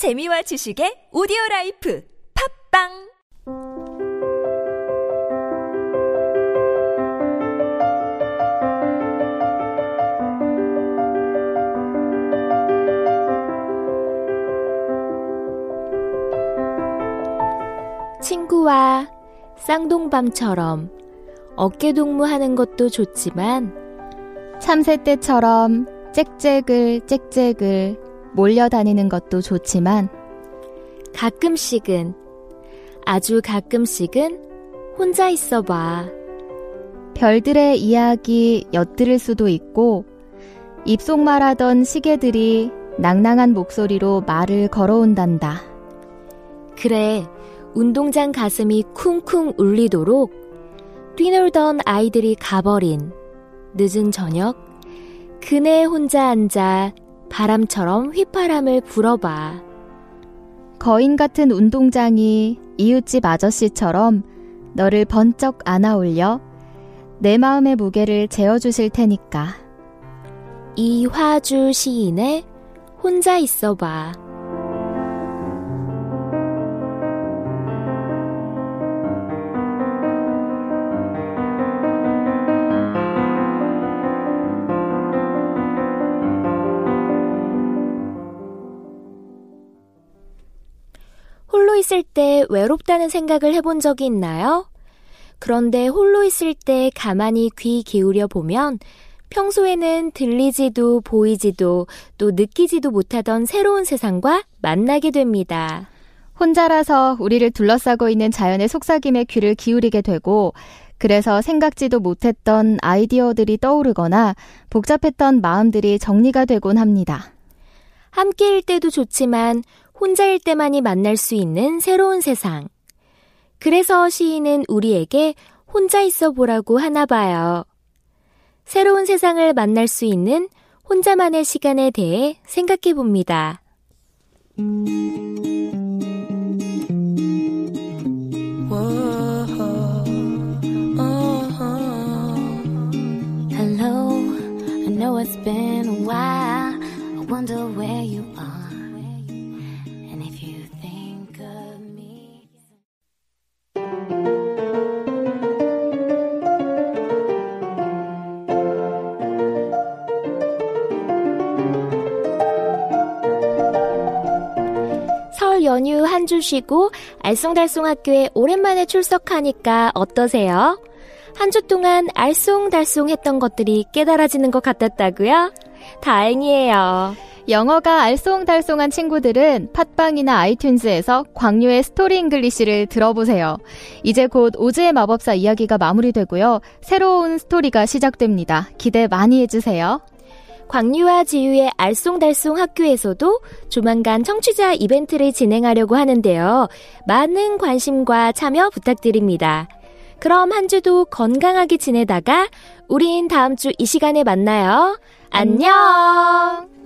재미와 지식의 오디오 라이프 팝빵! 친구와 쌍둥밤처럼 어깨동무하는 것도 좋지만 참새 때처럼 짹짹을 짹짹을 몰려다니는 것도 좋지만 가끔씩은 아주 가끔씩은 혼자 있어 봐. 별들의 이야기 엿들을 수도 있고 입속 말하던 시계들이 낭낭한 목소리로 말을 걸어온단다. 그래, 운동장 가슴이 쿵쿵 울리도록 뛰놀던 아이들이 가버린 늦은 저녁, 그네 혼자 앉아 바람처럼 휘파람을 불어봐. 거인 같은 운동장이 이웃집 아저씨처럼 너를 번쩍 안아 올려 내 마음의 무게를 재어주실 테니까. 이화주 시인의 혼자 있어 봐. 있을 때 외롭다는 생각을 해본 적이 있나요? 그런데 홀로 있을 때 가만히 귀 기울여 보면 평소에는 들리지도 보이지도 또 느끼지도 못하던 새로운 세상과 만나게 됩니다. 혼자라서 우리를 둘러싸고 있는 자연의 속삭임에 귀를 기울이게 되고 그래서 생각지도 못했던 아이디어들이 떠오르거나 복잡했던 마음들이 정리가 되곤 합니다. 함께일 때도 좋지만 혼자일 때만이 만날 수 있는 새로운 세상. 그래서 시인은 우리에게 혼자 있어 보라고 하나 봐요. 새로운 세상을 만날 수 있는 혼자만의 시간에 대해 생각해 봅니다. You 설 연휴 한 주 쉬고 알쏭달쏭 학교에 오랜만에 출석하니까 어떠세요? 한 주 동안 알쏭달쏭 했던 것들이 깨달아지는 것 같았다고요? 다행이에요. 영어가 알쏭달쏭한 친구들은 팟빵이나 아이튠즈에서 광유의 스토리 잉글리시를 들어보세요. 이제 곧 오즈의 마법사 이야기가 마무리되고요. 새로운 스토리가 시작됩니다. 기대 많이 해주세요. 광유와 지유의 알쏭달쏭 학교에서도 조만간 청취자 이벤트를 진행하려고 하는데요. 많은 관심과 참여 부탁드립니다. 그럼 한 주도 건강하게 지내다가 우린 다음 주 이 시간에 만나요. 안녕!